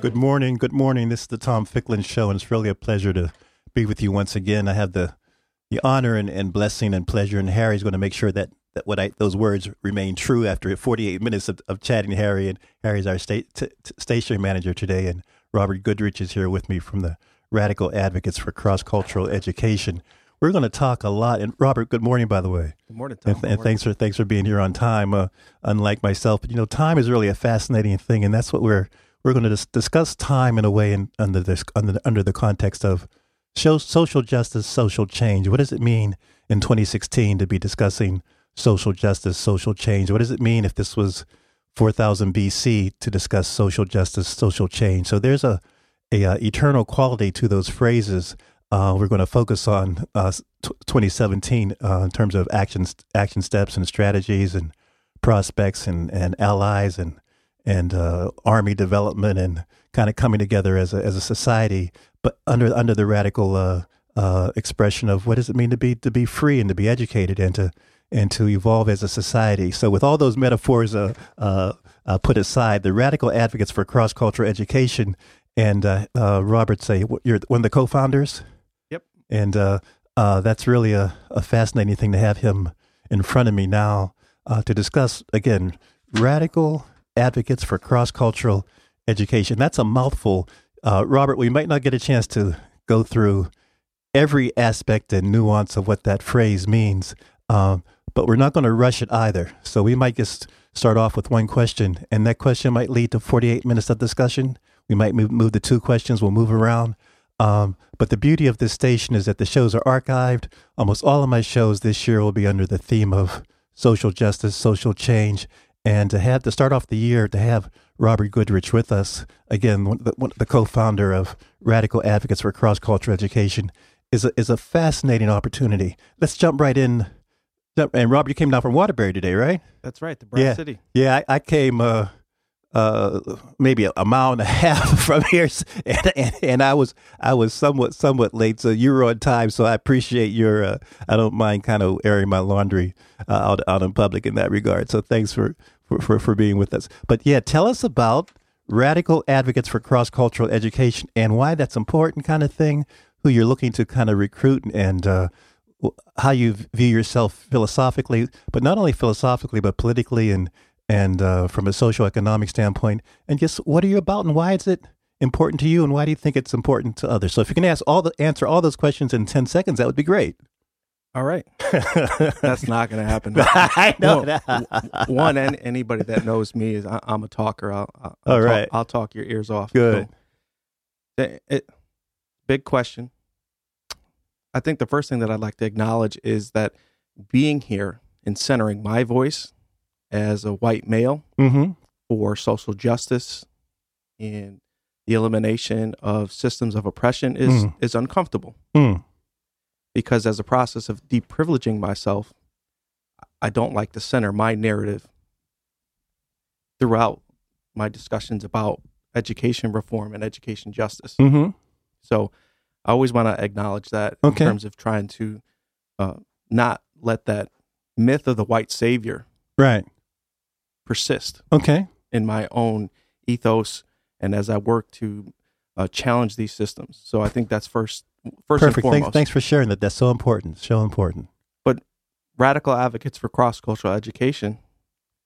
Good morning. Good morning. This is the Tom Ficklin Show, and it's really a pleasure to be with you once again. I have the the honor and, and blessing and pleasure, and Harry's going to make sure that, that what I, those words remain true after 48 minutes of, of chatting Harry. And Harry's our state, t- t- station manager today, and Robert Goodrich is here with me from the Radical Advocates for Cross Cultural Education. We're going to talk a lot. And Robert, good morning, by the way. Good morning, Tom. And, th- and thanks for thanks for being here on time. Uh, unlike myself, but you know, time is really a fascinating thing, and that's what we're we're going to dis- discuss time in a way in, under this under, under the context of show, social justice, social change. What does it mean in 2016 to be discussing social justice, social change? What does it mean if this was 4000 BC to discuss social justice, social change? So there's a a uh, eternal quality to those phrases. Uh, we're going to focus on uh, t- 2017 uh, in terms of action action steps and strategies and prospects and, and allies and and uh, army development and kind of coming together as a as a society, but under under the radical uh, expression of what does it mean to be to be free and to be educated and to and to evolve as a society. So, with all those metaphors uh, uh, uh, put aside, the radical advocates for cross cultural education and Robert say you're one of the co-founders. Yep, and that's really a, a fascinating thing to have him in front of me now to discuss again radical advocates for cross cultural education. That's a mouthful. Uh, Robert, we might not get a chance to go through every aspect and nuance of what that phrase means, uh, but we're not going to rush it either. So we might just start off with one question, and that question might lead to 48 minutes of discussion. We might move, move the two questions, we'll move around. Um, but the beauty of this station is that the shows are archived. Almost all of my shows this year will be under the theme of social justice, social change, and to have to start off the year to have Robert Goodrich with us again, the, the co-founder of Radical Advocates for Cross Cultural Education, is a is a fascinating opportunity. Let's jump right in. And Rob, you came down from Waterbury today, right? That's right, the Brass yeah. City. Yeah, I, I came uh, uh, maybe a, a, mile and a half from here, and, and, and, I was I was somewhat somewhat late, so you were on time. So I appreciate your. Uh, I don't mind kind of airing my laundry uh, out out in public in that regard. So thanks for, for for for being with us. But yeah, tell us about radical advocates for cross cultural education and why that's important, kind of thing. Who you're looking to kind of recruit and uh, how you view yourself philosophically, but not only philosophically, but politically and and uh, from a socio-economic standpoint, and just what are you about and why is it important to you and why do you think it's important to others? So if you can ask all the answer all those questions in ten seconds, that would be great. All right, that's not going to happen. I know that. One, and anybody that knows me is I, am a talker. I'll, I'll, all I'll right. talk, I'll talk your ears off. Good. So, it, it, big question. I think the first thing that I'd like to acknowledge is that being here and centering my voice as a white male mm-hmm. for social justice and the elimination of systems of oppression is Mm. is uncomfortable Mm. because as a process of deprivileging myself, I don't like to center my narrative throughout my discussions about education reform and education justice. Mm-hmm. So I always want to acknowledge that Okay. in terms of trying to uh, not let that myth of the white savior Right. persist Okay. in my own ethos and as I work to uh, challenge these systems. So I think that's first first Perfect. and foremost. Thanks, thanks for sharing that. That's so important. So important. But radical advocates for cross cultural education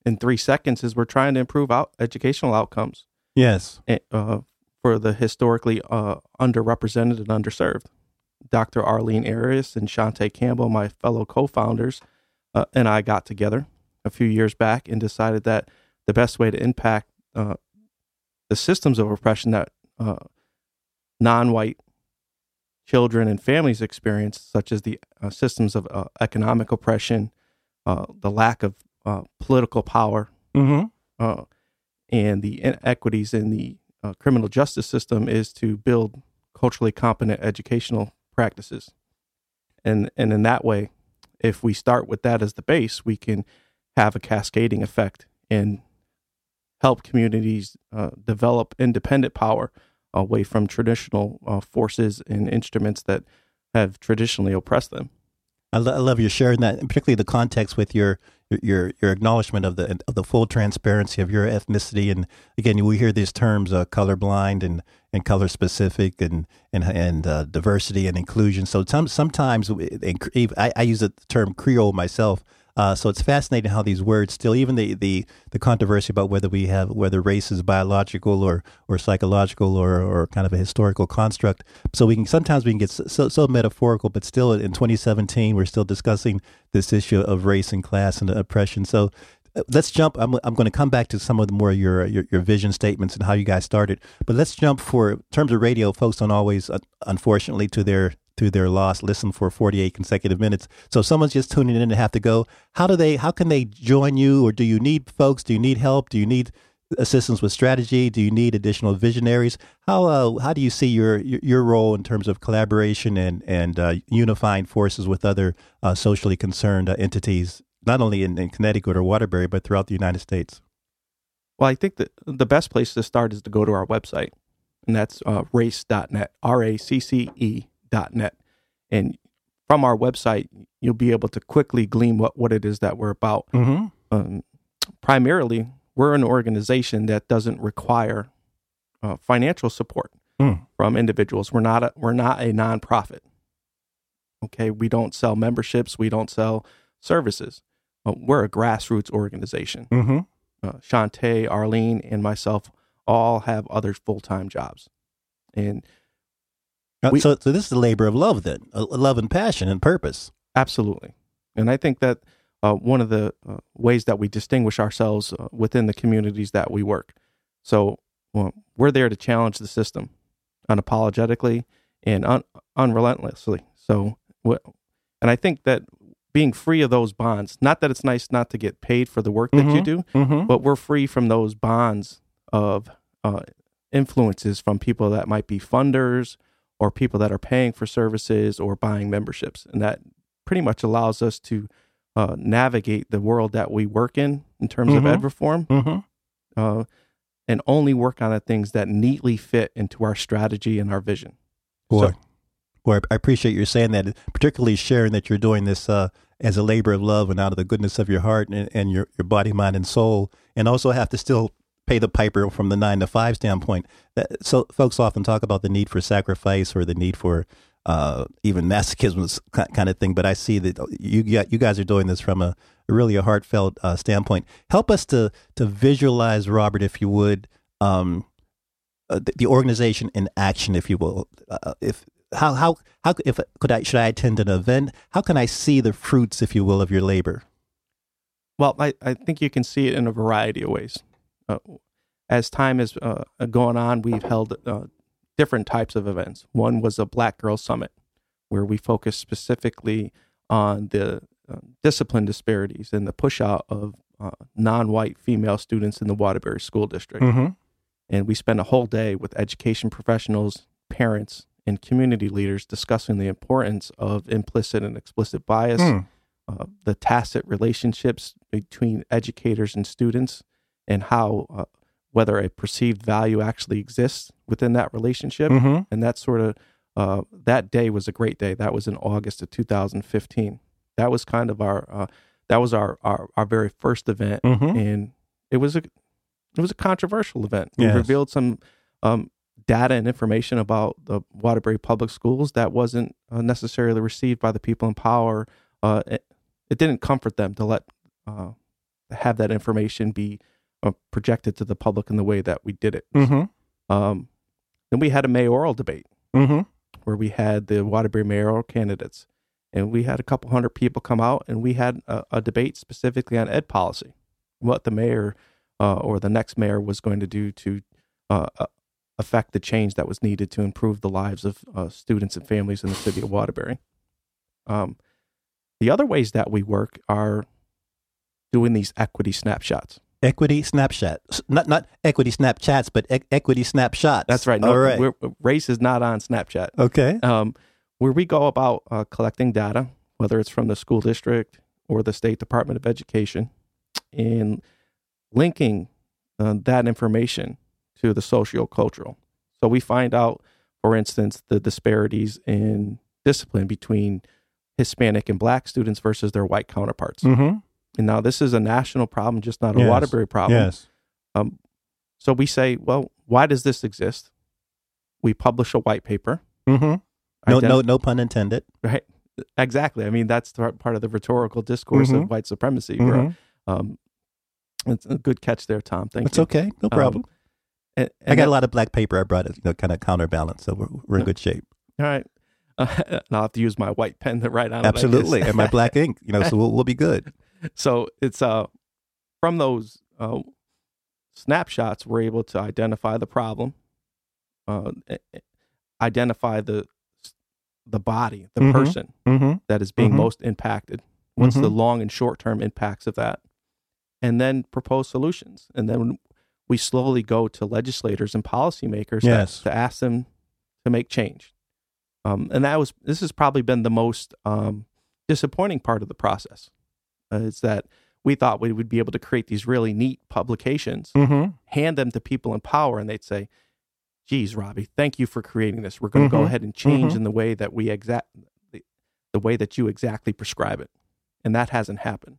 in three seconds is we're trying to improve out educational outcomes Yes. uh, for the historically uh, underrepresented and underserved. Dr. Arlene Arias and Shante Campbell, my fellow co-founders, uh, and I got together a few years back and decided that the best way to impact uh, the systems of oppression that uh, non-white children and families experience, such as the uh, systems of uh, economic oppression, uh, the lack of uh, political power, Mm-hmm. uh, and the inequities in the uh, criminal justice system is to build culturally competent educational practices. And, and in that way, if we start with that as the base, we can have a cascading effect and help communities uh, develop independent power away from traditional uh, forces and instruments that have traditionally oppressed them. I, lo- I love you sharing that, and particularly the context with your your your acknowledgement of the of the full transparency of your ethnicity. And again, we hear these terms uh, colorblind and and color specific and and and uh, diversity and inclusion. So some, sometimes I, I use the term Creole myself. Uh, so it's fascinating how these words still, even the, the, the controversy about whether we have whether race is biological or or psychological or, or kind of a historical construct. So we can sometimes we can get so so metaphorical, but still in 2017 we're still discussing this issue of race and class and oppression. So uh, let's jump. I'm, I'm going to come back to some of the more your, your, your vision statements and how you guys started. But let's jump for terms of radio. Folks don't always, uh, unfortunately, to their through their loss listen for 48 consecutive minutes. So someone's just tuning in and have to go, how do they how can they join you or do you need folks? Do you need help? Do you need assistance with strategy? Do you need additional visionaries? How uh, how do you see your your role in terms of collaboration and and uh, unifying forces with other uh, socially concerned uh, entities, not only in, in, Connecticut or Waterbury, but throughout the United States? Well, I think that the best place to start is to go to our website, and that's uh, racce.net, R A C C E net. And from our website, you'll be able to quickly glean what, what it is that we're about. Mm-hmm. Um, primarily, we're an organization that doesn't require uh, financial support mm. from individuals. We're not a, we're not a nonprofit. Okay, we don't sell memberships. We don't sell services. Uh, we're a grassroots organization. Mm-hmm. Uh, Shantae, Arlene, and myself all have other full time jobs, and we, so, so this is a labor of love, then, a love and passion and purpose. Absolutely, and I think that uh, one of the uh, ways that we distinguish ourselves uh, within the communities that we work. So well, we're there to challenge the system unapologetically and un- unrelentlessly. So, and I think that being free of those bonds, not that it's nice not to get paid for the work that mm-hmm, you do, mm-hmm. but we're free from those bonds of uh, influences from people that might be funders or people that are paying for services or buying memberships. And that pretty much allows us to uh, navigate the world that we work in in terms mm-hmm. of ed reform mm-hmm. uh, and only work on the things that neatly fit into our strategy and our vision. Boy, so, boy I appreciate you saying that, particularly sharing that you're doing this uh, as a labor of love and out of the goodness of your heart and, and your, your body, mind, and soul, and also have to still pay the piper from the nine to five standpoint. So folks often talk about the need for sacrifice or the need for uh, even masochism kind of thing. But I see that you you guys are doing this from a really a heartfelt uh, standpoint. Help us to to visualize, Robert, if you would, um, uh, the, the, organization in action, if you will. Uh, if how how how if could I should I attend an event? How can I see the fruits, if you will, of your labor? Well, I, I think you can see it in a variety of ways uh, as time has uh, gone on, we've held uh, different types of events. One was a Black Girl Summit, where we focused specifically on the uh, discipline disparities and the push out of uh, non white female students in the Waterbury School District. Mm-hmm. And we spent a whole day with education professionals, parents, and community leaders discussing the importance of implicit and explicit bias, mm. uh, the tacit relationships between educators and students, and how uh, whether a perceived value actually exists within that relationship. Mm-hmm. And that sort of uh, that day was a great day. That was in August of 2015. That was kind of our uh, that was our, our, our very first event, mm-hmm. and it was a it was a controversial event. Yes. We revealed some um, data and information about the Waterbury Public Schools that wasn't uh, necessarily received by the people in power. Uh, it, it, didn't comfort them to let uh, have that information be uh, projected to the public in the way that we did it. Mm-hmm. Um, then we had a mayoral debate mm-hmm. where we had the Waterbury mayoral candidates, and we had a couple hundred people come out, and we had a, a debate specifically on ed policy, what the mayor uh, or the next mayor was going to do to uh, uh affect the change that was needed to improve the lives of uh, students and families in the city of Waterbury. Um, the other ways that we work are doing these equity snapshots. Equity snapshot, not not equity Snapchats, but e- equity snapshots. That's right. No, All right. race is not on Snapchat. Okay. Um, where we go about uh, collecting data, whether it's from the school district or the state department of education, in linking uh, that information to the socio-cultural. So we find out, for instance, the disparities in discipline between Hispanic and Black students versus their white counterparts. Mm-hmm. And now this is a national problem, just not a Yes. Waterbury problem. Yes. Um, so we say, well, why does this exist? We publish a white paper. Mm-hmm. No, no, no pun intended. right? Exactly. I mean, that's part of the rhetorical discourse Mhm. of white supremacy. where, Mhm. um, it's a good catch there, Tom. Thank It's you. It's okay. No Um, problem. And- I got that- a lot of black paper I brought, it, you know, kind of counterbalance, so we're, we're in good shape. All right. Uh, and I'll have to use my white pen to write on it. Absolutely, and my black ink, you know, so we'll, we'll be good. so it's uh from those uh, snapshots we're able to identify the problem uh, identify the the body the Mhm. person Mm-hmm. that is being Mhm. most impacted what's the Mhm. long and short term impacts of that and then propose solutions and then we slowly go to legislators and policymakers to- to, ask them to make change um, and that was this has probably been the most um, disappointing part of the process uh, is that we thought we would be able to create these really neat publications Mm-hmm. hand them to people in power and they'd say geez robbie thank you for creating this we're going to go Mhm. ahead and change Mhm. in the way that we exact the, the way that you exactly prescribe it and that hasn't happened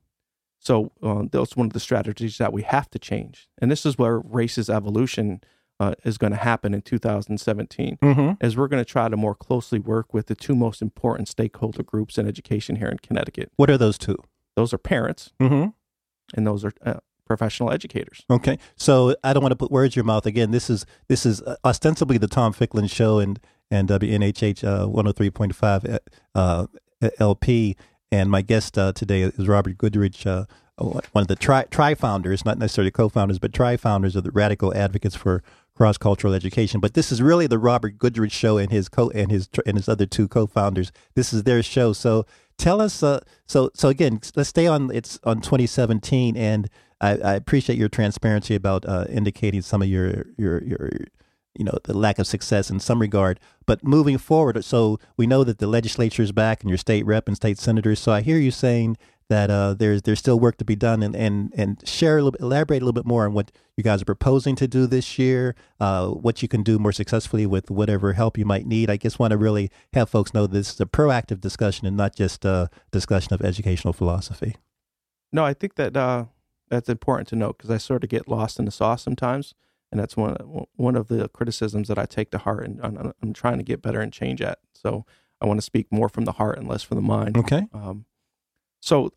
so uh, that's one of the strategies that we have to change and this is where race's evolution uh, is going to happen in 2017 Mm-hmm. as we're going to try to more closely work with the two most important stakeholder groups in education here in connecticut What are those two? Those are parents Mm-hmm. and those are uh, professional educators Okay, so I don't want to put words in your mouth again. This is this is uh, ostensibly the Tom Ficklin show and and WNHH uh, one hundred three point five uh, LP, and my guest uh, today is Robert Goodrich, uh, one of the tri tri founders, not necessarily co founders, but tri founders of the Radical Advocates for Cross Cultural Education. But this is really the Robert Goodrich show and his co and his and his other two co founders. This is their show. So tell us. Uh, so so again, let's stay on. It's on 2017 and. I, I appreciate your transparency about uh, indicating some of your your your you know the lack of success in some regard. But moving forward, so we know that the legislature is back and your state rep and state senators. So I hear you saying that uh, there's there's still work to be done, and and and share a little elaborate a little bit more on what you guys are proposing to do this year, uh, what you can do more successfully with whatever help you might need. I just want to really have folks know this is a proactive discussion and not just a discussion of educational philosophy. No, I think that uh, that's important to note because I sort of get lost in the sauce sometimes, and that's one one of the criticisms that I take to heart, and I'm, I'm trying to get better and change at. So I want to speak more from the heart and less from the mind. Okay. Um, so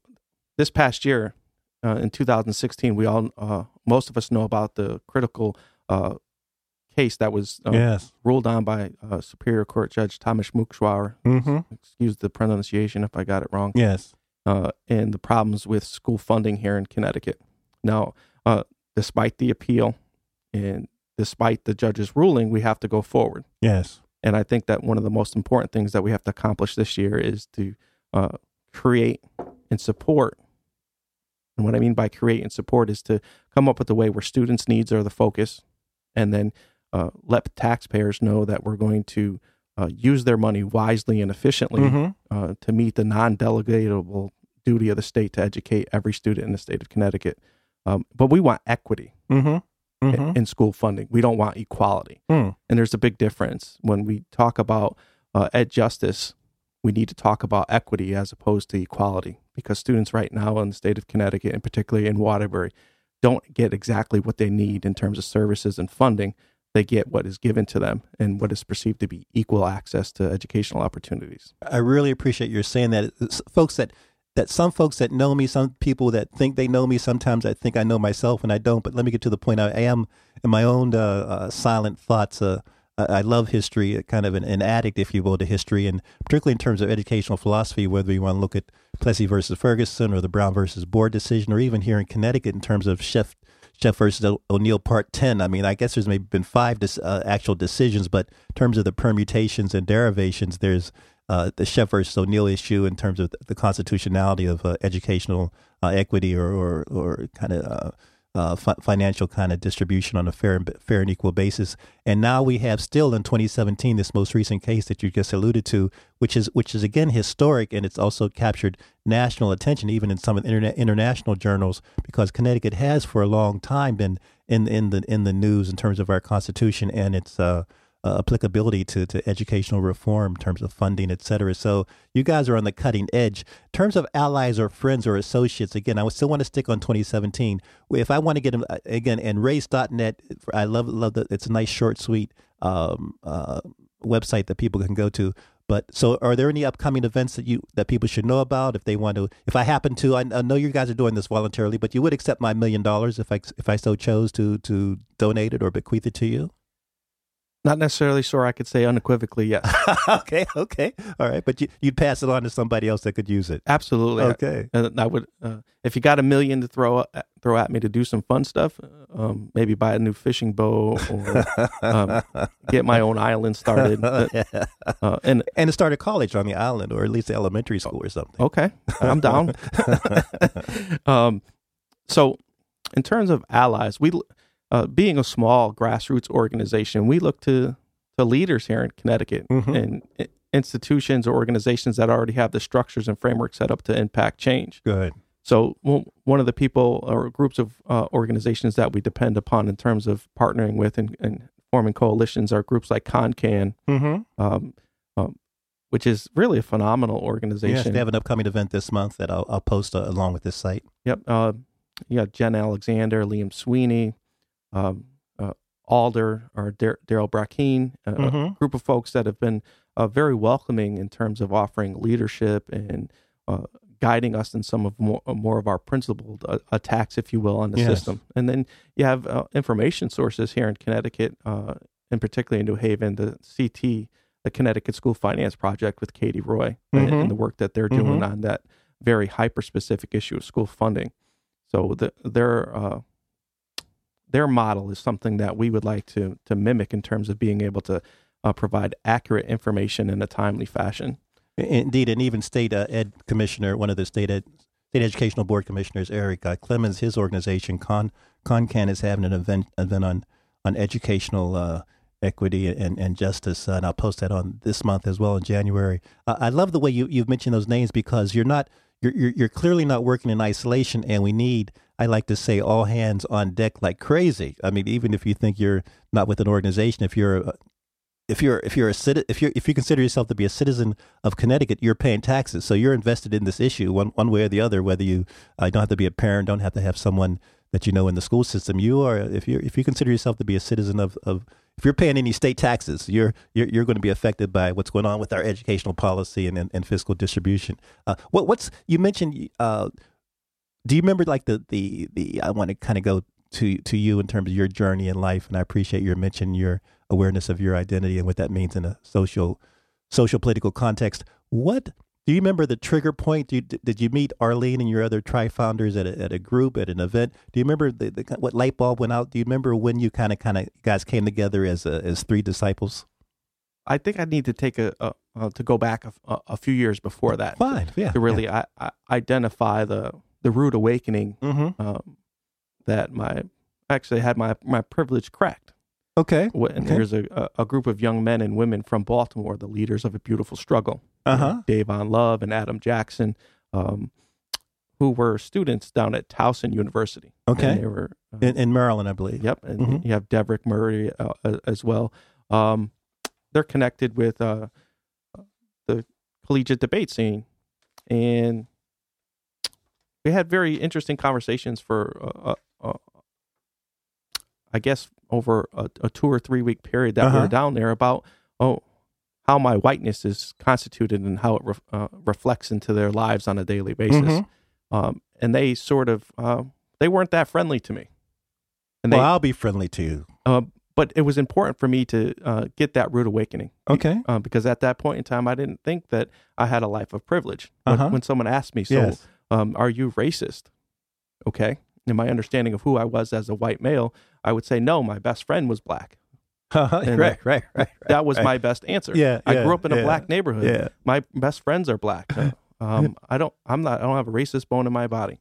this past year, uh, in 2016, we all uh, most of us know about the critical uh, case that was uh, yes. ruled on by uh, Superior Court Judge Thomas Moukawsher. Mm-hmm. Excuse the pronunciation if I got it wrong Yes. uh, and the problems with school funding here in Connecticut. Now, uh, despite the appeal and despite the judge's ruling, we have to go forward. Yes. And I think that one of the most important things that we have to accomplish this year is to uh, create and support. And what I mean by create and support is to come up with a way where students' needs are the focus, and then uh, let taxpayers know that we're going to uh, use their money wisely and efficiently Mm-hmm. uh, to meet the non-delegatable duty of the state to educate every student in the state of Connecticut. Um, but we want equity Mm-hmm. Mm-hmm. in school funding. We don't want equality. Mm. And there's a big difference when we talk about uh, ed justice. We need to talk about equity as opposed to equality because students right now in the state of Connecticut, and particularly in Waterbury, don't get exactly what they need in terms of services and funding. They get what is given to them and what is perceived to be equal access to educational opportunities. I really appreciate your saying that. It's folks that that some folks that know me, some people that think they know me, sometimes I think I know myself and I don't. But let me get to the point. I am in my own uh, uh, silent thoughts. Uh, I love history, uh, kind of an, an addict, if you will, to history, and particularly in terms of educational philosophy. Whether you want to look at Plessy versus Ferguson or the Brown versus Board decision, or even here in Connecticut in terms of Sheff Sheff versus O'Neill Part 10. I mean, I guess there's maybe been five dis- uh, actual decisions, but in terms of the permutations and derivations, there's uh, the Sheff versus O'Neill issue in terms of the constitutionality of uh, educational uh, equity or, or, or kind of uh, fi- financial kind of distribution on a fair and fair and equal basis. And now we have still in 2017 this most recent case that you just alluded to, which is which is again historic, and it's also captured national attention, even in some of the interna- international journals, because Connecticut has for a long time been in in the in the news in terms of our constitution and its uh, uh, applicability to, to educational reform in terms of funding, et cetera. So you guys are on the cutting edge. In terms of allies or friends or associates, again, I still want to stick on 2017. If I want to get them, uh, again, and racce.net, I love, love that. It's a nice, short, sweet um, uh, website that people can go to. But so, are there any upcoming events that you that people should know about if they want to? If I happen to, I, I know you guys are doing this voluntarily, but you would accept my million dollars if I if I so chose to to donate it or bequeath it to you. Not necessarily sure I could say unequivocally yes. okay, okay, all right. But you, you'd pass it on to somebody else that could use it. Absolutely. Okay. And I would, uh, if you got a million to throw at, throw at me to do some fun stuff, um, maybe buy a new fishing boat or um, get my own island started. Uh, and and to start a college on the island, or at least elementary school or something. Okay, I'm down. um, so, in terms of allies, we uh, being a small grassroots organization, we look to to leaders here in Connecticut Mhm. and institutions or organizations that already have the structures and framework set up to impact change. Good. So, well, one of the people or groups of uh, organizations that we depend upon in terms of partnering with and, and forming coalitions are groups like ConnCAN, Mm-hmm. um, um, which is really a phenomenal Yes, organization. they have an upcoming event this month that I'll, I'll post uh, along with this site. Yep. Uh, you got Jen Alexander, Liam Sweeney, um, uh, Alder, or Darryl Brackeen, a, a group of folks that have been uh, very welcoming in terms of offering leadership and uh, guiding us in some of more, more of our principled uh, attacks, if you will, on the Yes. system. And then you have uh, information sources here in Connecticut, uh, and particularly in New Haven, the CT, the Connecticut School Finance Project with Katie Roy, and, Mhm. and the work that they're doing on that very hyper specific issue of school funding. So the, their uh, their model is something that we would like to to mimic in terms of being able to uh, provide accurate information in a timely fashion. Indeed, and even state uh, ed commissioner, one of the state ed, state educational board commissioners, Eric uh, Clemons, his organization Con ConCan is having an event event on on educational uh, equity and, and justice, uh, and I'll post that on this month as well in January. Uh, I love the way you you've mentioned those names because you're not you're, you're you're clearly not working in isolation, and we need. I like to say all hands on deck like crazy. I mean, even if you think you're not with an organization, if you're if you're if you're a citi- if you if you consider yourself to be a citizen of Connecticut, you're paying taxes, so you're invested in this issue one one way or the other. Whether you uh, don't have to be a parent, don't have to have someone that you know in the school system. You are if you if you consider yourself to be a citizen of, of if you're paying any state taxes, you're you're you're going to be affected by what's going on with our educational policy and and, and fiscal distribution. Uh, what what's you mentioned? Uh, do you remember like the the the? I want to kind of go to to you in terms of your journey in life, and I appreciate your mention your awareness of your identity and what that means in a social social political context. What do you remember the trigger point? You, did you meet Arlene and your other tri founders at a, at a group at an event? Do you remember the, the, what light bulb went out? Do you remember when you kind of kind of guys came together as a, as three disciples? I think I need to take a, a uh, to go back a, a, few years before that Fine, yeah, to really I, I identify the the rude awakening Mm-hmm. um, that my actually had my my privilege cracked. Okay. And Okay. there's a, a a group of young men and women from Baltimore, the leaders of a beautiful struggle. Uh huh. Dayvon Love and Adam Jackson, um, who were students down at Towson University. Okay. And they were. uh, In, in Maryland, I believe. Yep, and Mhm. you have Devrick Murray uh, as well. Um, they're connected with uh, the collegiate debate scene, and we had very interesting conversations for, uh, uh, uh, I guess, over a, a two or three week period that we Uh-huh. were down there about oh how my whiteness is constituted and how it ref, uh, reflects into their lives on a daily basis. Mhm. Um, and they sort of uh, they weren't that friendly to me. And they, Well, I'll be friendly to you. uh, but it was important for me to uh, get that rude awakening Okay. because at that point in time, I didn't think that I had a life of privilege. When, Uh-huh. when someone asked me, "So, yes. Um, are you racist?" Okay, in my understanding of who I was as a white male, I would say, "No, my best friend was black." right, right, right, right. That was right. my best answer. Yeah, I yeah, grew up in a yeah, black neighborhood. Yeah. My best friends are black. Um, I don't. I'm not. I don't have a racist bone in my body.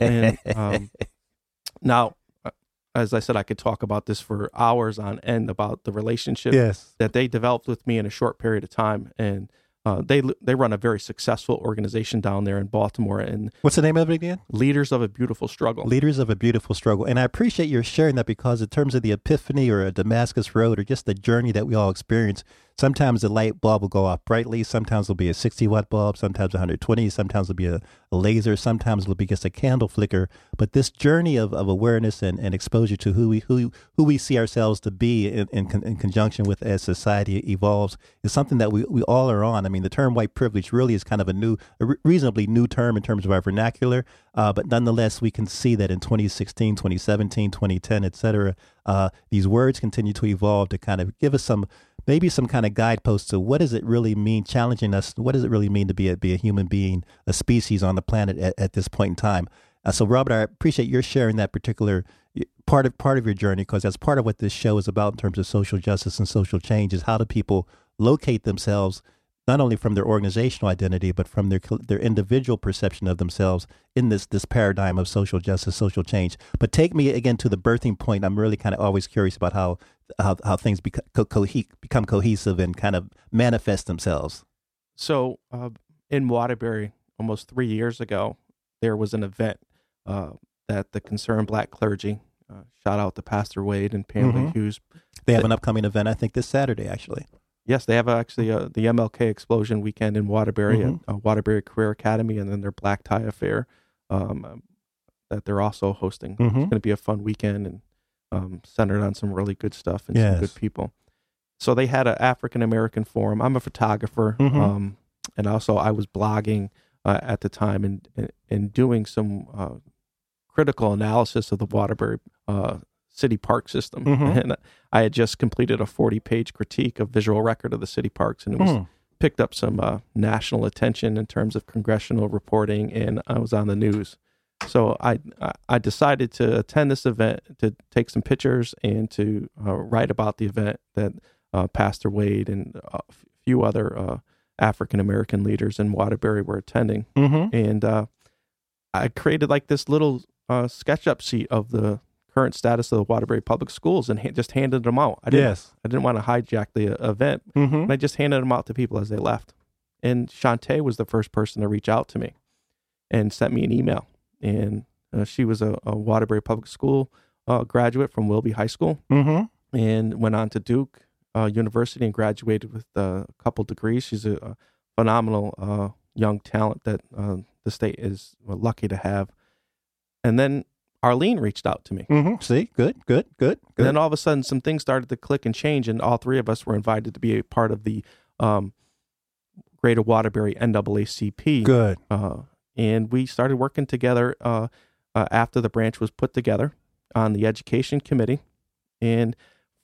and um, Now, uh, as I said, I could talk about this for hours on end about the relationship Yes. that they developed with me in a short period of time, and uh, they they run a very successful organization down there in Baltimore, and What's the name of it again? leaders of a beautiful struggle. Leaders of a Beautiful Struggle. And I appreciate your sharing that because, in terms of the epiphany or a Damascus Road or just the journey that we all experience, sometimes the light bulb will go off brightly. Sometimes it'll be a 60 watt bulb, sometimes 120, sometimes it'll be a, a laser, sometimes it'll be just a candle flicker. But this journey of, of awareness and, and exposure to who we who, who we see ourselves to be in, in, con- in conjunction with as society evolves is something that we, we all are on. I mean, the term white privilege really is kind of a new, a reasonably new term in terms of our vernacular. Uh, but nonetheless, we can see that in 2016, 2017, 2010, et cetera, uh, these words continue to evolve to kind of give us some, maybe some kind of guidepost to what does it really mean, challenging us. What does it really mean to be a, be a human being, a species on the planet at, at this point in time? Uh, so, Robert, I appreciate your sharing that particular part of part of your journey because that's part of what this show is about in terms of social justice and social change. Is how do people locate themselves not only from their organizational identity but from their their individual perception of themselves in this this paradigm of social justice, social change. But take me again to the birthing point. I'm really kind of always curious about how how, how things become co- co- become cohesive and kind of manifest themselves. So, uh, in Waterbury, almost three years ago, there was an event uh, that the Concerned Black Clergy, uh, shout out to Pastor Wade and Pamela Mhm. Hughes. They have an upcoming event, I think, this Saturday actually. Yes, they have actually uh, the MLK Explosion weekend in Waterbury Mhm. at uh, Waterbury Career Academy, and then their Black Tie Affair um, that they're also hosting. It's Mhm. going to be a fun weekend and um, centered on some really good stuff and some good people. So they had an African American forum. I'm a photographer, Mhm. um, and also I was blogging uh, at the time and, and and doing some uh, critical analysis of the Waterbury uh, city park system. Mhm. And I had just completed a 40 page critique of visual record of the city parks, and it was Hmm. picked up some uh, national attention in terms of congressional reporting, and I was on the news. So I I- decided to attend this event to take some pictures and to uh, write about the event that uh, Pastor Wade and a few other uh, African American leaders in Waterbury were attending, Mm-hmm. and uh, I created like this little uh, SketchUp sheet of the current status of the Waterbury Public Schools and ha- just handed them out. I didn't Yes. I didn't want to hijack the uh, event, Mm-hmm. and I just handed them out to people as they left. And Shantae was the first person to reach out to me and sent me an email. And uh, she was a, a Waterbury Public School uh, graduate from Wilby High School Mm-hmm. and went on to Duke uh, University and graduated with uh, a couple degrees. She's a, a phenomenal uh, young talent that uh, the state is lucky to have. And then Arlene reached out to me. Mm-hmm. See, good, good, good, And then all of a sudden, some things started to click and change, and all three of us were invited to be a part of the um, Greater Waterbury NAACP. Good. Uh, and we started working together uh, uh, after the branch was put together on the education committee. And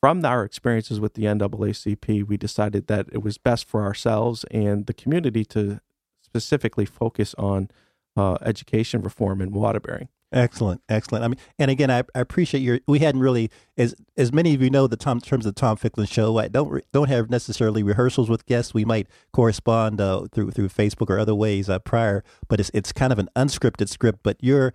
from our experiences with the NAACP, we decided that it was best for ourselves and the community to specifically focus on uh, education reform in Waterbury. Excellent, excellent. I mean, and again, I, I appreciate your. We hadn't really, as as many of you know, the Tom terms of the Tom Ficklin show. I don't re- don't have necessarily rehearsals with guests. We might correspond uh, through through Facebook or other ways uh, prior, but it's it's kind of an unscripted script. But you're,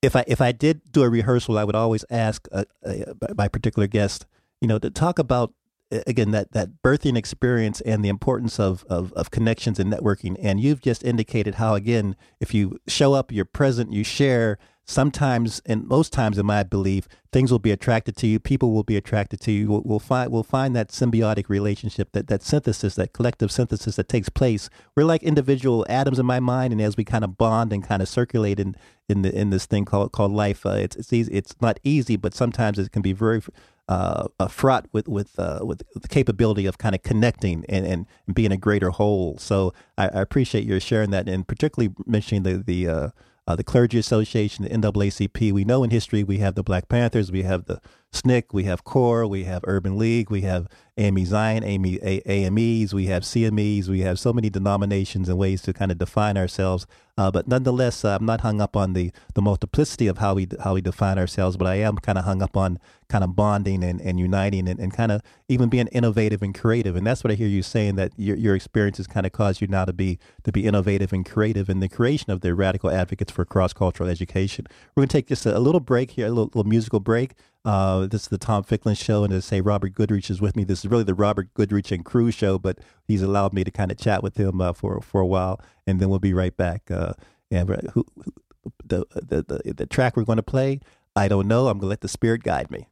if I if I did do a rehearsal, I would always ask uh, uh, my particular guest, you know, to talk about again that that birthing experience and the importance of, of of connections and networking. And you've just indicated how again if you show up you're present you share sometimes and most times in my belief things will be attracted to you people will be attracted to you we'll, we'll find we'll find that symbiotic relationship that that synthesis that collective synthesis that takes place. We're like individual atoms in my mind and as we kind of bond and kind of circulate in in the in this thing called called life uh, it's it's easy it's not easy but sometimes it can be very uh, fraught with with uh, with the capability of kind of connecting and, and, and being a greater whole. So I, I appreciate your sharing that, and particularly mentioning the the uh, uh, the clergy association, the NAACP. We know in history we have the Black Panthers, we have the SNCC, we have CORE, we have Urban League, we have AME Zion, AME, AMEs, we have CMEs, we have so many denominations and ways to kind of define ourselves. Uh, but nonetheless, uh, I'm not hung up on the, the multiplicity of how we how we define ourselves, but I am kind of hung up on kind of bonding and, and uniting and, and kind of even being innovative and creative. And that's what I hear you saying that your, your experiences kind of caused you now to be to be innovative and creative in the creation of the radical advocates for cross cultural education. We're going to take just a, a, little break here, a little, little musical break. Uh, this is the Tom Ficklin Show, and to say Robert Goodrich is with me. This is really the Robert Goodrich and Crew Show, but he's allowed me to kind of chat with him uh, for for a while, and then we'll be right back. Uh, and who, who, the, the the the track we're going to play, I don't know. I'm going to let the spirit guide me.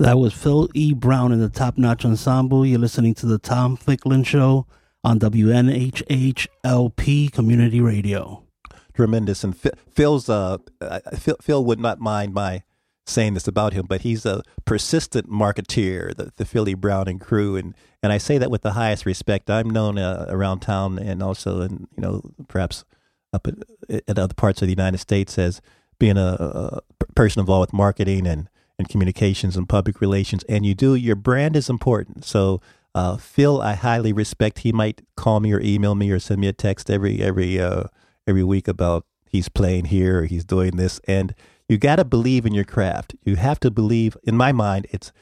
That was Phil E. Brown in the Top Notch Ensemble. You're listening to the Tom Ficklin Show on WNHHLP Community Radio. Tremendous. And Phil's, uh, Phil, would not mind my saying this about him, but he's a persistent marketeer, the, the Philly Brown and crew. And, and I say that with the highest respect. I'm known uh, around town and also in, you know, perhaps up in, in other parts of the United States as being a, a person involved with marketing and and communications and public relations, and you do, your brand is important. So, uh, Phil, I highly respect. He might call me or email me or send me a text every every uh, every week about he's playing here or he's doing this, and you got to believe in your craft. You have to believe. In my mind, it's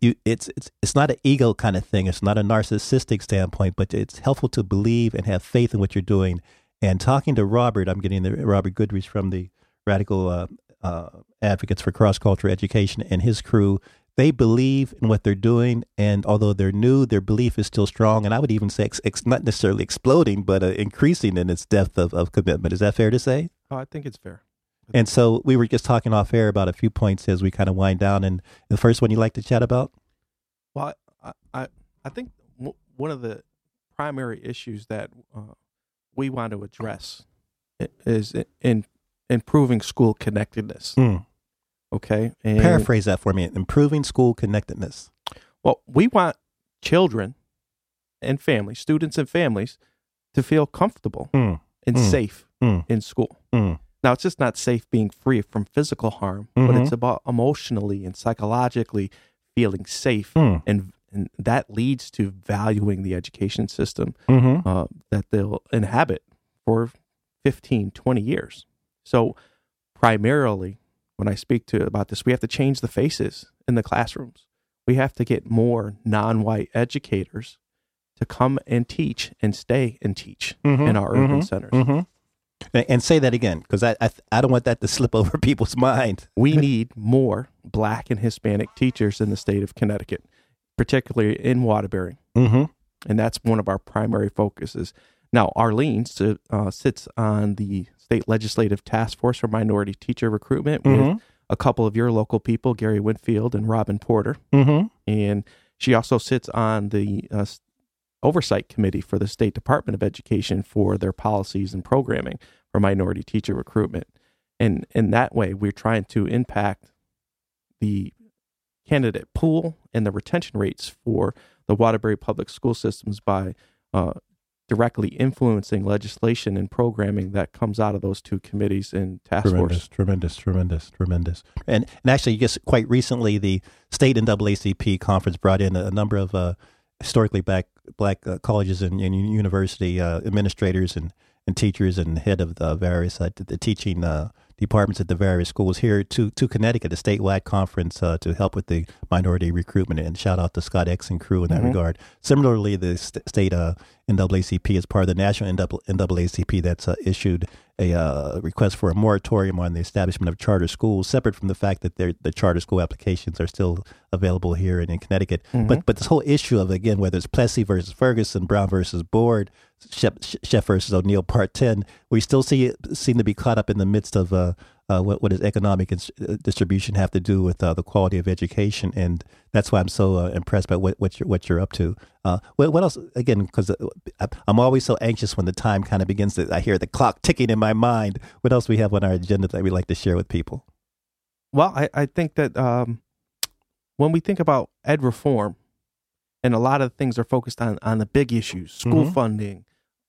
you. It's it's it's not an ego kind of thing. It's not a narcissistic standpoint, but it's helpful to believe and have faith in what you're doing. And talking to Robert, I'm getting the Robert Goodrich from the Radical uh, uh, advocates for cross cultural education and his crew. They believe in what they're doing, and although they're new, their belief is still strong. And I would even say it's, it's not necessarily exploding, but uh, increasing in its depth of, of commitment. Is that fair to say? Oh, I think it's fair. And so we were just talking off air about a few points as we kind of wind down. And the first one you like to chat about? Well, I I, I think w- one of the primary issues that uh, we want to address is in improving school connectedness. Mm. Okay. And, Paraphrase that for me improving school connectedness. Well, we want children and families, students and families, to feel comfortable mm. and mm. safe mm. in school. Mm. Now, it's just not safe being free from physical harm, mm-hmm. but it's about emotionally and psychologically feeling safe. Mm. And, and that leads to valuing the education system mm-hmm. uh, that they'll inhabit for 15, 20 years. So, primarily, when I speak to about this, we have to change the faces in the classrooms. We have to get more non-white educators to come and teach and stay and teach mm-hmm, in our urban mm-hmm, centers. Mm-hmm. And, say that again, because I, I I don't want that to slip over people's mind. We need more black and Hispanic teachers in the state of Connecticut, particularly in Waterbury. Mm-hmm. and that's one of our primary focuses. Now, Arlene uh, sits on the state legislative task force for minority teacher recruitment with Mhm. a couple of your local people, Gary Winfield and Robyn Porter, Mm-hmm. and she also sits on the uh, oversight committee for the State Department of Education for their policies and programming for minority teacher recruitment. And in that way, we're trying to impact the candidate pool and the retention rates for the Waterbury public school systems by uh, directly influencing legislation and programming that comes out of those two committees and task Tremendous, force. tremendous, tremendous, tremendous. And and actually, just quite recently, the state and NAACP conference brought in a, a number of uh, historically black black uh, colleges and, and university uh, administrators and, and teachers and head of the various uh, the teaching uh, departments at the various schools here to to Connecticut, a statewide conference uh, to help with the minority recruitment. And shout out to Scott X and crew in that Mhm. regard. Similarly, the st- state uh, NAACP is part of the national NAACP that's uh, issued a uh, request for a moratorium on the establishment of charter schools, separate from the fact that the charter school applications are still available here and in Connecticut. But but this whole issue of again whether it's Plessy versus Ferguson, Brown versus Board, Sheff, Sheff versus O'Neill, Part Ten, we still see it seem to be caught up in the midst of uh, uh, what what does economic uh, distribution have to do with uh, the quality of education, and that's why I'm so uh, impressed by what what you're what you're up to. Uh, what, what else? Again, because I'm always so anxious when the time kind of begins to. I hear the clock ticking in my mind. What else we have on our agenda that we'd like to share with people? Well, I, I think that um, when we think about ed reform, and a lot of things are focused on, on the big issues school Mhm. funding,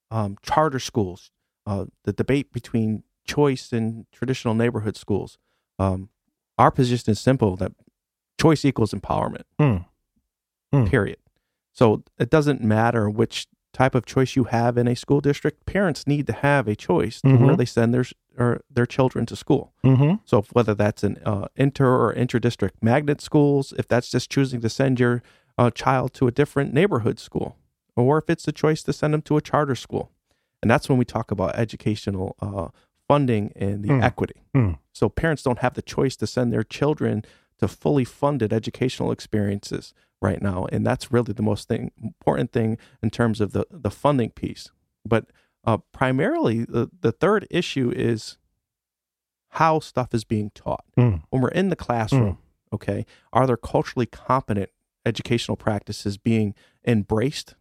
um, charter schools, uh, the debate between choice and traditional neighborhood schools. Um, our position is simple that choice equals empowerment, Hmm. Hmm. period. So it doesn't matter which type of choice you have in a school district. Parents need to have a choice to where they send their, or their children to school. Mm-hmm. So whether that's an uh, inter or inter-district magnet schools, if that's just choosing to send your uh, child to a different neighborhood school, or if it's a choice to send them to a charter school, and that's when we talk about educational uh, funding and the Hmm. equity. Hmm. So parents don't have the choice to send their children to fully funded educational experiences right now, and that's really the most thing, important thing in terms of the the funding piece. But uh, primarily, the, the third issue is how stuff is being taught. Mm. When we're in the classroom, okay, are there culturally competent educational practices being embraced?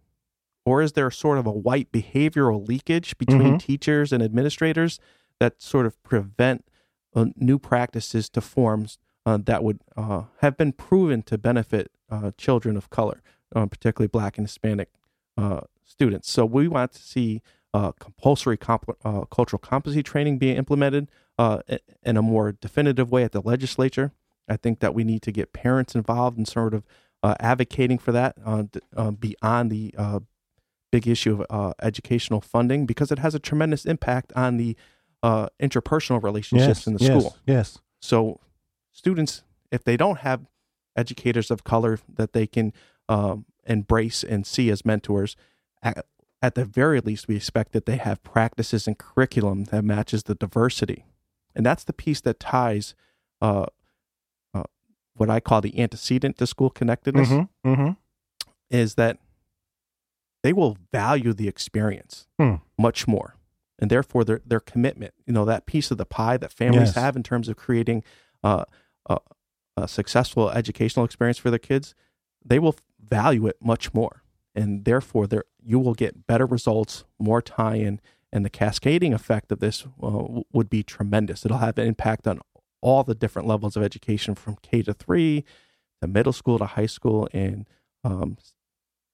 Or is there sort of a white behavioral leakage between Mhm. teachers and administrators that sort of prevent uh, new practices to forms uh, that would uh, have been proven to benefit uh, children of color, uh, particularly Black and Hispanic uh, students? So we want to see compulsory comp- cultural competency training being implemented in a more definitive way at the legislature. I think that we need to get parents involved in sort of advocating for that beyond the big issue of educational funding because it has a tremendous impact on the uh, interpersonal relationships Yes. in the yes. school. Yes. So, students, if they don't have educators of color that they can um, embrace and see as mentors, at, at the very least, we expect that they have practices and curriculum that matches the diversity, and that's the piece that ties uh, uh, what I call the antecedent to school connectedness Mm-hmm. Mm-hmm. is that they will value the experience Hmm. much more and therefore their their commitment you know that piece of the pie that families Yes. have in terms of creating uh, a, a successful educational experience for their kids they will value it much more and therefore there you will get better results more tie-in and the cascading effect of this uh, would be tremendous it'll have an impact on all the different levels of education from k to 3 to middle school to high school and um,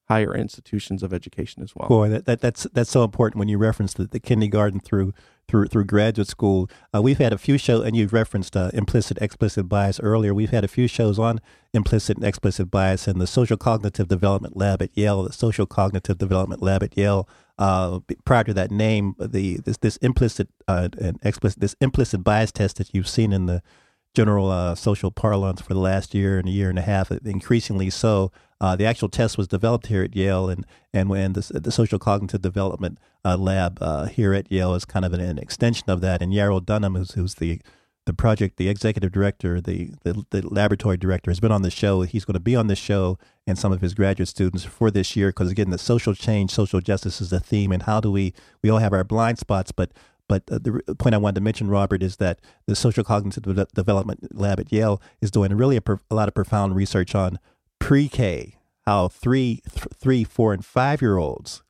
higher institutions of education as well Boy, that, that that's that's so important when you reference the, the kindergarten through through through graduate school. Uh, we've had a few shows, and you've referenced uh, implicit explicit bias earlier. We've had a few shows on implicit and explicit bias, and the social cognitive development lab at Yale, the social cognitive development lab at Yale. Uh, prior to that name, the this this implicit uh, and explicit this implicit bias test that you've seen in the general uh, social parlance for the last year and a year and a half, increasingly so. Uh, the actual test was developed here at Yale, and and when the, the social cognitive development uh, lab uh, here at Yale is kind of an, an, extension of that. And Yarrow Dunham, who's, who's the the project, the executive director, the, the, the laboratory director, has been on the show. He's going to be on the show and some of his graduate students for this year because again, the social change, social justice is a theme, and how do we we all have our blind spots, but but uh, the point I wanted to mention, Robert, is that the Social Cognitive Development Lab at Yale is doing really a, per- a lot of profound research on pre-K, how three, th- three, four, and five-year-olds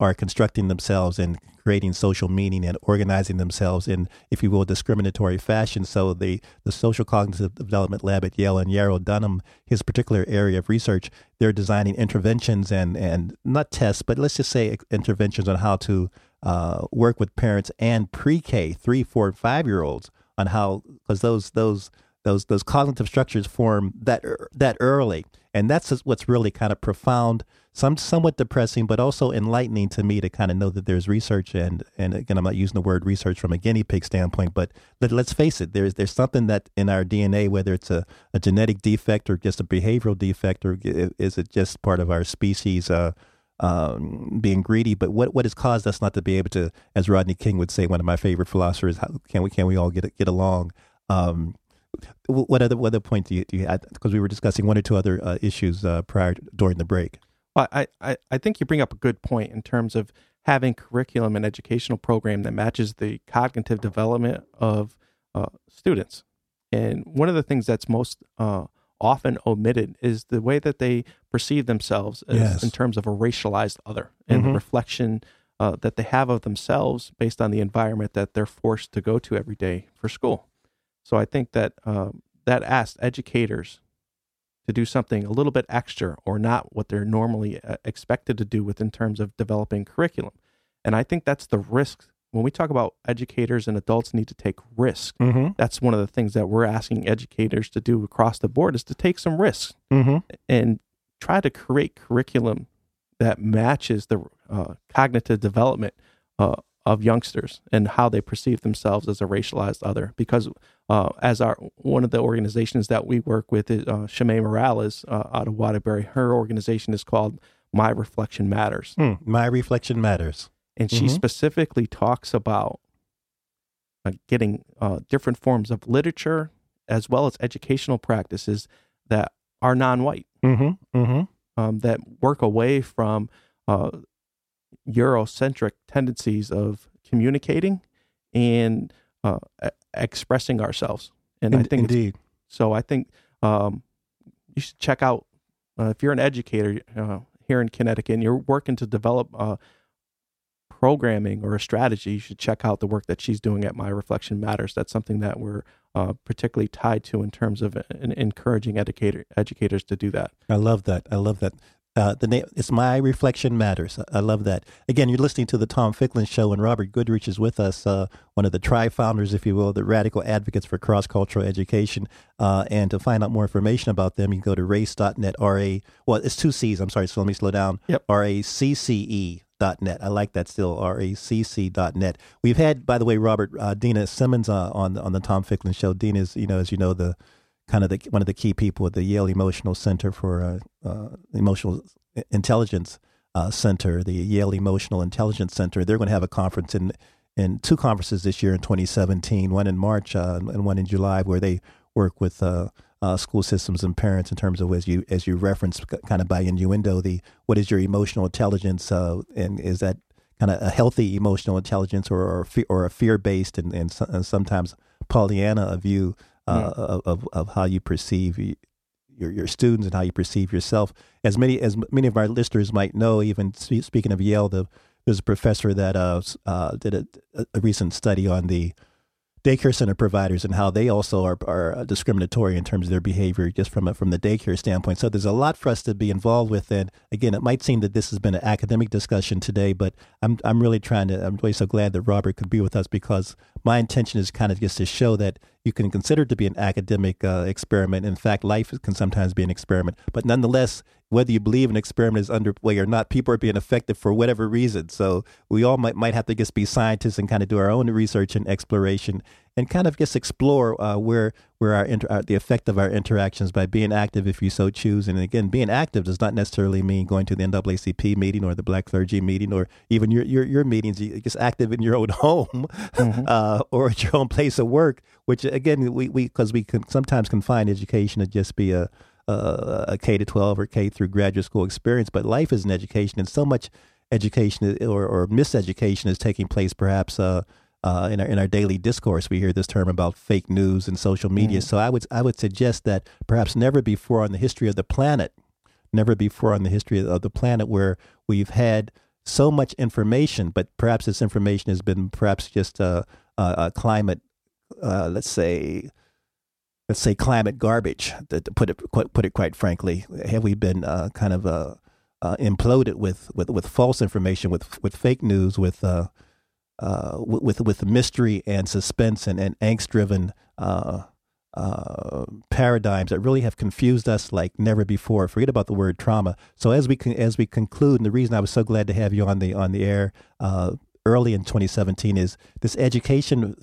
are constructing themselves and creating social meaning and organizing themselves in, if you will, discriminatory fashion. So the, the Social Cognitive Development Lab at Yale and Yarrow Dunham, his particular area of research, they're designing interventions and, and not tests, but let's just say interventions on how to uh, work with parents and pre-K, three, four, and five-year-olds on how, because those those those those cognitive structures form that that early, and that's what's really kind of profound some somewhat depressing, but also enlightening to me to kind of know that there's research and and again I'm not using the word research from a guinea pig standpoint, but let, us face it, there's there's something that in our DNA, whether it's a, a genetic defect or just a behavioral defect, or is it just part of our species uh, um, being greedy? But what what has caused us not to be able to, as Rodney King would say, one of my favorite philosophers, how can we can we all get get along? Um, what other what other point do you, do you add? Because we were discussing one or two other uh, issues uh, prior during the break. I, I, I think you bring up a good point in terms of having curriculum and educational program that matches the cognitive development of uh, students. And one of the things that's most uh, often omitted is the way that they perceive themselves as, yes. in terms of a racialized other and mm-hmm. the reflection uh, that they have of themselves based on the environment that they're forced to go to every day for school. So I think that um, that asked educators to do something a little bit extra or not what they're normally uh, expected to do within terms of developing curriculum. And I think that's the risk when we talk about educators and adults need to take risk. Mm-hmm. That's one of the things that we're asking educators to do across the board is to take some risks mm-hmm. and try to create curriculum that matches the uh, cognitive development uh, of youngsters and how they perceive themselves as a racialized other. Because uh, as our one of the organizations that we work with is uh, Shimei Morales uh, out of Waterbury. Her organization is called My Reflection Matters. Hmm. My Reflection Matters, and she mm-hmm. specifically talks about uh, getting uh, different forms of literature as well as educational practices that are non-white, mm-hmm. Mm-hmm. Um, that work away from uh, Eurocentric tendencies of communicating and uh, expressing ourselves. And I think indeed. So I think um, you should check out uh, if you're an educator uh, here in Connecticut and you're working to develop uh, programming or a strategy. You should check out the work that she's doing at My Reflection Matters. That's something that we're uh, particularly tied to in terms of uh, encouraging educator educators to do that. I love that. I love that. Uh, the name it's my reflection matters. I love that. Again, you're listening to the Tom Ficklin Show, and Robert Goodrich is with us, uh, one of the tri-founders, if you will, the radical advocates for cross-cultural education. Uh, and to find out more information about them, you can go to race.net. R A well, it's two C's. I'm sorry, so let me slow down. Yep. R A C C E dot net. I like that still. R A C C dot net. We've had, by the way, Robert uh, Dena Simmons uh, on on the Tom Ficklin Show. Dena is, you know, as you know, the kind of the, one of the key people at the Yale Emotional Center for uh, uh, Emotional Intelligence uh, Center, the Yale Emotional Intelligence Center. They're going to have a conference in in two conferences this year in 2017, one in March uh, and one in July, where they work with uh, uh, school systems and parents in terms of as you as you referenced kind of by innuendo the what is your emotional intelligence and is that kind of a healthy emotional intelligence or or, or a fear based and, and, and, sometimes Pollyanna a view uh, yeah. of, of how you perceive your your students and how you perceive yourself. As many as many of our listeners might know, even speaking of Yale, the, there's a professor that uh, uh, did a, a, recent study on the daycare center providers and how they also are, are discriminatory in terms of their behavior just from a, from the daycare standpoint. So there's a lot for us to be involved with. And again, it might seem that this has been an academic discussion today, but I'm I'm really trying to. I'm really so glad that Robert could be with us because my intention is kind of just to show that you can consider it to be an academic uh, experiment. In fact, life can sometimes be an experiment, but nonetheless, whether you believe an experiment is underway or not, people are being affected for whatever reason. So we all might might have to just be scientists and kind of do our own research and exploration and kind of just explore uh, where where our, inter- our, uh, the effect of our interactions by being active, if you so choose. And again, being active does not necessarily mean going to the NAACP meeting or the Black Clergy meeting or even your your, your meetings. You just active in your own home mm-hmm. uh, or at your own place of work. Which again, we we because we can sometimes confine education to just be a a, a K to twelve or K through graduate school experience, but life is an education, and so much education or, or miseducation is taking place, perhaps. Uh, uh, in our in our daily discourse, we hear this term about fake news and social media. Mm. So I would I would suggest that perhaps never before on the history of the planet, never before on the history of the planet where we've had so much information, but perhaps this information has been perhaps just a, a, a climate, uh, let's say, let's say climate garbage. To, to put it put it quite frankly, have we been uh, kind of uh, uh, imploded with, with with false information, with with fake news, with uh, with with mystery and suspense and, and angst driven uh, uh, paradigms that really have confused us like never before. Forget about the word trauma. So as we con- as we conclude, and the reason I was so glad to have you on the on the air uh, early in 2017 is this education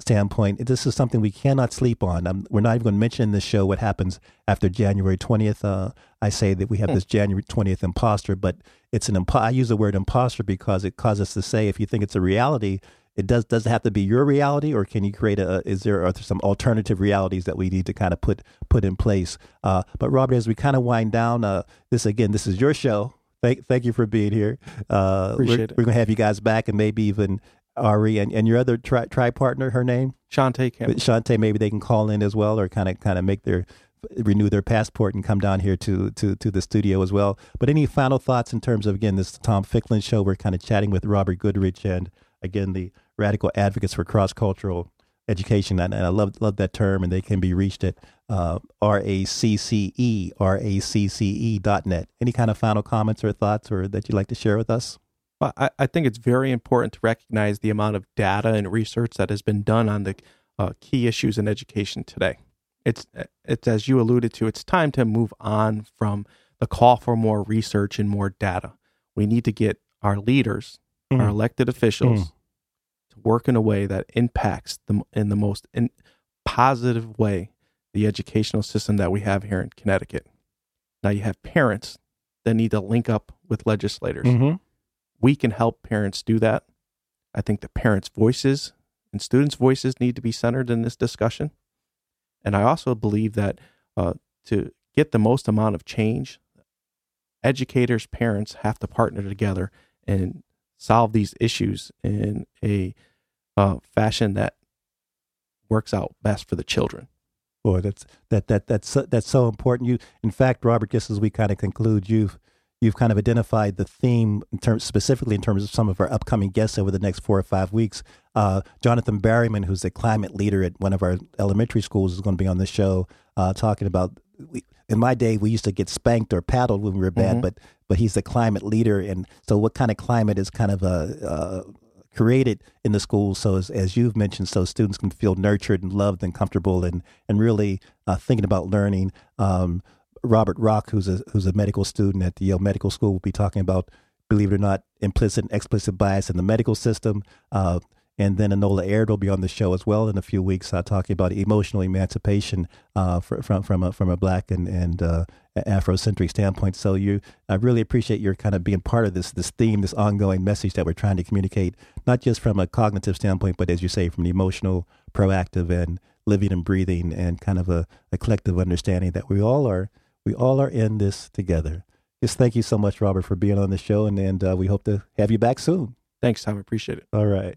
standpoint, this is something we cannot sleep on. Um, we're not even going to mention in this show what happens after January 20th. Uh, I say that we have hmm. this January 20th imposter, but it's an impo- I use the word imposter because it causes us to say if you think it's a reality, it does does it have to be your reality, or can you create a? Is there, are there some alternative realities that we need to kind of put put in place? Uh, but Robert, as we kind of wind down, uh, this again, this is your show. Thank, thank you for being here. Uh, Appreciate we're, it. We're gonna have you guys back, and maybe even Ari and, and your other tri, tri partner, her name Shantae Campbell. Shantae, maybe they can call in as well, or kind of kind of make their renew their passport and come down here to to to the studio as well. But any final thoughts in terms of again this Tom Ficklin show? We're kind of chatting with Robert Goodrich and again the radical advocates for cross cultural education, and, and, I love love that term. And they can be reached at uh, r a c c e r a c c e dot net. Any kind of final comments or thoughts, or that you'd like to share with us? I, I think it's very important to recognize the amount of data and research that has been done on the uh, key issues in education today. It's it's as you alluded to. It's time to move on from the call for more research and more data. We need to get our leaders, mm. our elected officials, mm. to work in a way that impacts them in the most in positive way the educational system that we have here in Connecticut. Now you have parents that need to link up with legislators. Mm-hmm we can help parents do that. I think the parents' voices and students' voices need to be centered in this discussion. And I also believe that uh, to get the most amount of change, educators, parents have to partner together and solve these issues in a uh, fashion that works out best for the children. Boy, that's that that that's that's so important. You, in fact, Robert, just as we kind of conclude, you've you've kind of identified the theme in terms specifically in terms of some of our upcoming guests over the next four or five weeks. Uh, Jonathan Berryman, who's a climate leader at one of our elementary schools, is going to be on the show uh, talking about. We, in my day, we used to get spanked or paddled when we were bad, mm-hmm. but but he's a climate leader, and so what kind of climate is kind of a. Uh, created in the schools so as, as you've mentioned so students can feel nurtured and loved and comfortable and and really uh, thinking about learning um, Robert Rock, who's a who's a medical student at the Yale Medical School, will be talking about, believe it or not, implicit and explicit bias in the medical system. Uh, and then Enola Aird will be on the show as well in a few weeks, uh, talking about emotional emancipation uh, for, from from a from a black and and uh, Afrocentric standpoint. So you, I really appreciate your kind of being part of this this theme, this ongoing message that we're trying to communicate, not just from a cognitive standpoint, but as you say, from the emotional, proactive, and living and breathing, and kind of a, a collective understanding that we all are we all are in this together. Just thank you so much, Robert, for being on the show, and, and uh, we hope to have you back soon. Thanks, Tom. Appreciate it. All right.